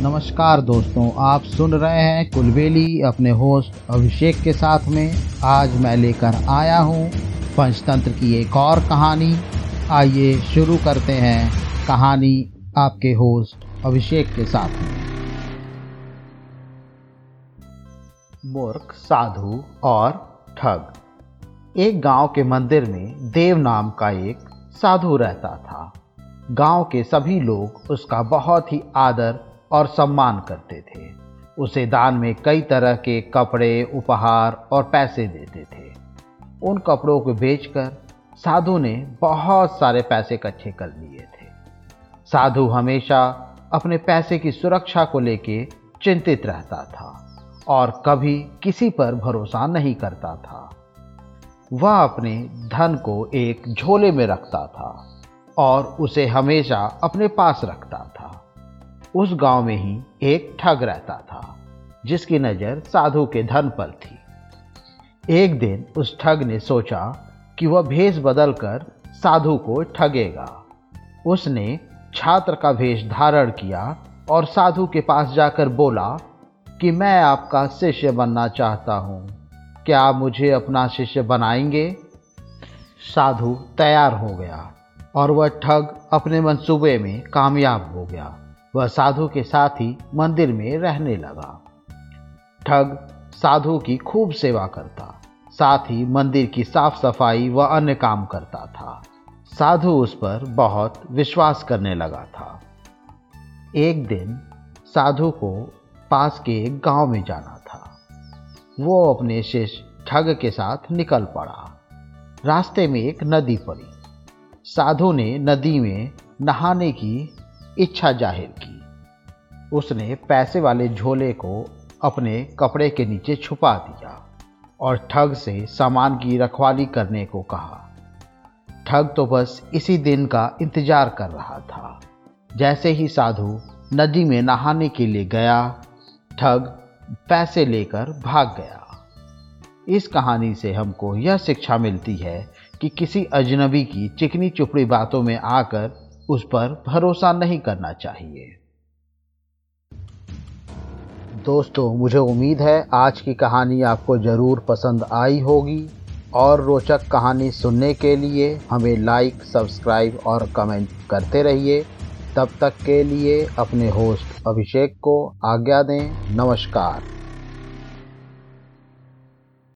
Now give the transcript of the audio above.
नमस्कार दोस्तों, आप सुन रहे हैं कुलबेली अपने होस्ट अभिषेक के साथ में। आज मैं लेकर आया हूँ पंचतंत्र की एक और कहानी। आइए शुरू करते हैं कहानी आपके होस्ट अभिषेक के साथ में। मूर्ख, साधु और ठग। एक गाँव के मंदिर में देव नाम का एक साधु रहता था। गाँव के सभी लोग उसका बहुत ही आदर और सम्मान करते थे। उसे दान में कई तरह के कपड़े, उपहार और पैसे देते थे। उन कपड़ों को बेचकर साधु ने बहुत सारे पैसे इकट्ठे कर लिए थे। साधु हमेशा अपने पैसे की सुरक्षा को लेके चिंतित रहता था और कभी किसी पर भरोसा नहीं करता था। वह अपने धन को एक झोले में रखता था और उसे हमेशा अपने पास रखता उस गाँव में ही एक ठग रहता था, जिसकी नज़र साधु के धन पर थी। एक दिन उस ठग ने सोचा कि वह भेष बदलकर साधु को ठगेगा। उसने छात्र का भेष धारण किया और साधु के पास जाकर बोला कि मैं आपका शिष्य बनना चाहता हूँ। क्या आप मुझे अपना शिष्य बनाएँगे? साधु तैयार हो गया और वह ठग अपने मंसूबे में कामयाब हो गया। वह साधु के साथ ही मंदिर में रहने लगा। ठग साधु की खूब सेवा करता, साथ ही मंदिर की साफ़ सफ़ाई व अन्य काम करता था। साधु उस पर बहुत विश्वास करने लगा था। एक दिन साधु को पास के एक गाँव में जाना था। वो अपने शिष्य ठग के साथ निकल पड़ा। रास्ते में एक नदी पड़ी। साधु ने नदी में नहाने की इच्छा ज़ाहिर की। उसने पैसे वाले झोले को अपने कपड़े के नीचे छुपा दिया और ठग से सामान की रखवाली करने को कहा। ठग तो बस इसी दिन का इंतज़ार कर रहा था। जैसे ही साधु नदी में नहाने के लिए गया, ठग पैसे लेकर भाग गया। इस कहानी से हमको यह शिक्षा मिलती है कि किसी अजनबी की चिकनी चुपड़ी बातों में आकर उस पर भरोसा नहीं करना चाहिए। दोस्तों, मुझे उम्मीद है आज की कहानी आपको ज़रूर पसंद आई होगी। और रोचक कहानी सुनने के लिए हमें लाइक सब्सक्राइब और कमेंट करते रहिए। तब तक के लिए अपने होस्ट अभिषेक को आज्ञा दें। नमस्कार।